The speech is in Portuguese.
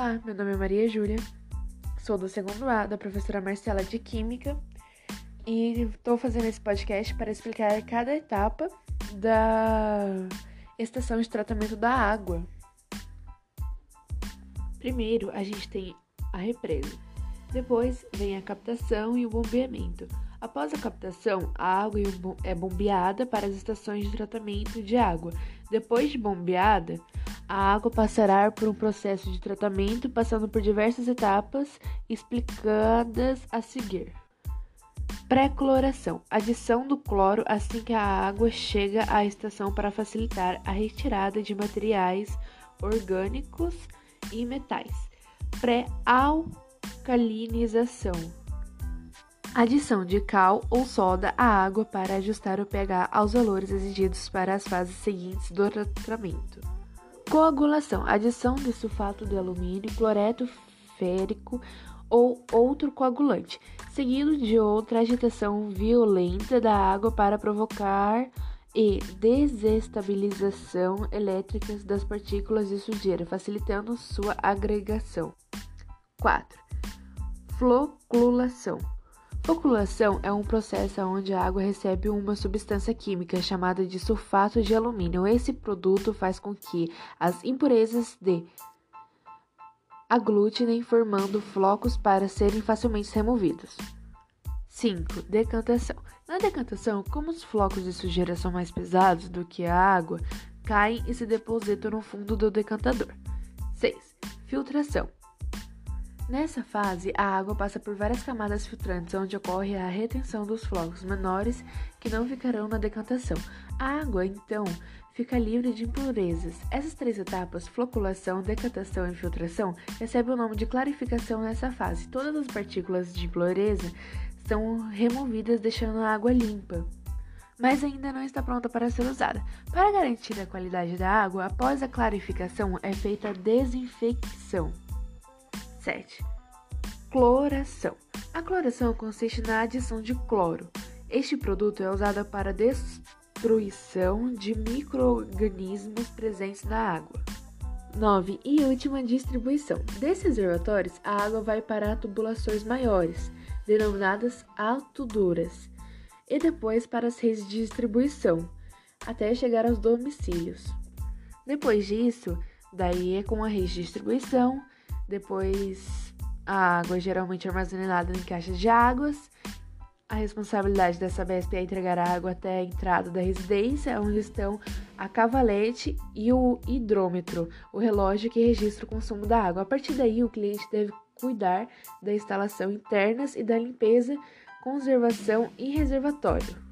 Olá, meu nome é Maria Júlia, sou do segundo A da professora Marcela de Química e estou fazendo esse podcast para explicar cada etapa da estação de tratamento da água. Primeiro, a gente tem a represa. Depois vem a captação e o bombeamento. Após a captação, a água é bombeada para as estações de tratamento de água. Depois de bombeada, a água passará por um processo de tratamento, passando por diversas etapas explicadas a seguir. Pré-cloração: adição do cloro assim que a água chega à estação para facilitar a retirada de materiais orgânicos e metais. Pré-alcalinização: adição de cal ou soda à água para ajustar o pH aos valores exigidos para as fases seguintes do tratamento. Coagulação: adição de sulfato de alumínio, cloreto férico ou outro coagulante, seguido de outra agitação violenta da água para provocar e desestabilização elétricas das partículas de sujeira, facilitando sua agregação. 4. Floculação. Floculação é um processo onde a água recebe uma substância química chamada de sulfato de alumínio. Esse produto faz com que as impurezas de aglutinem formando flocos para serem facilmente removidos. 5. Decantação. Na decantação, como os flocos de sujeira são mais pesados do que a água, caem e se depositam no fundo do decantador. 6. Filtração. Nessa fase, a água passa por várias camadas filtrantes, onde ocorre a retenção dos flocos menores que não ficarão na decantação. A água, então, fica livre de impurezas. Essas três etapas, floculação, decantação e filtração, recebem o nome de clarificação nessa fase. Todas as partículas de impureza são removidas, deixando a água limpa. Mas ainda não está pronta para ser usada. Para garantir a qualidade da água, após a clarificação é feita a desinfecção. 7. Cloração. A cloração consiste na adição de cloro. Este produto é usado para destruição de microorganismos presentes na água. 9. E última distribuição. Desses reservatórios, a água vai para tubulações maiores, denominadas altuduras, e depois para as redes de distribuição, até chegar aos domicílios. Depois disso, daí é com a rede de distribuição, depois a água é geralmente armazenada em caixas de águas a responsabilidade da Sabesp é entregar a água até a entrada da residência, onde estão a cavalete e o hidrômetro, o relógio que registra o consumo da água. A partir daí, o cliente deve cuidar da instalação internas e da limpeza, conservação e reservatório.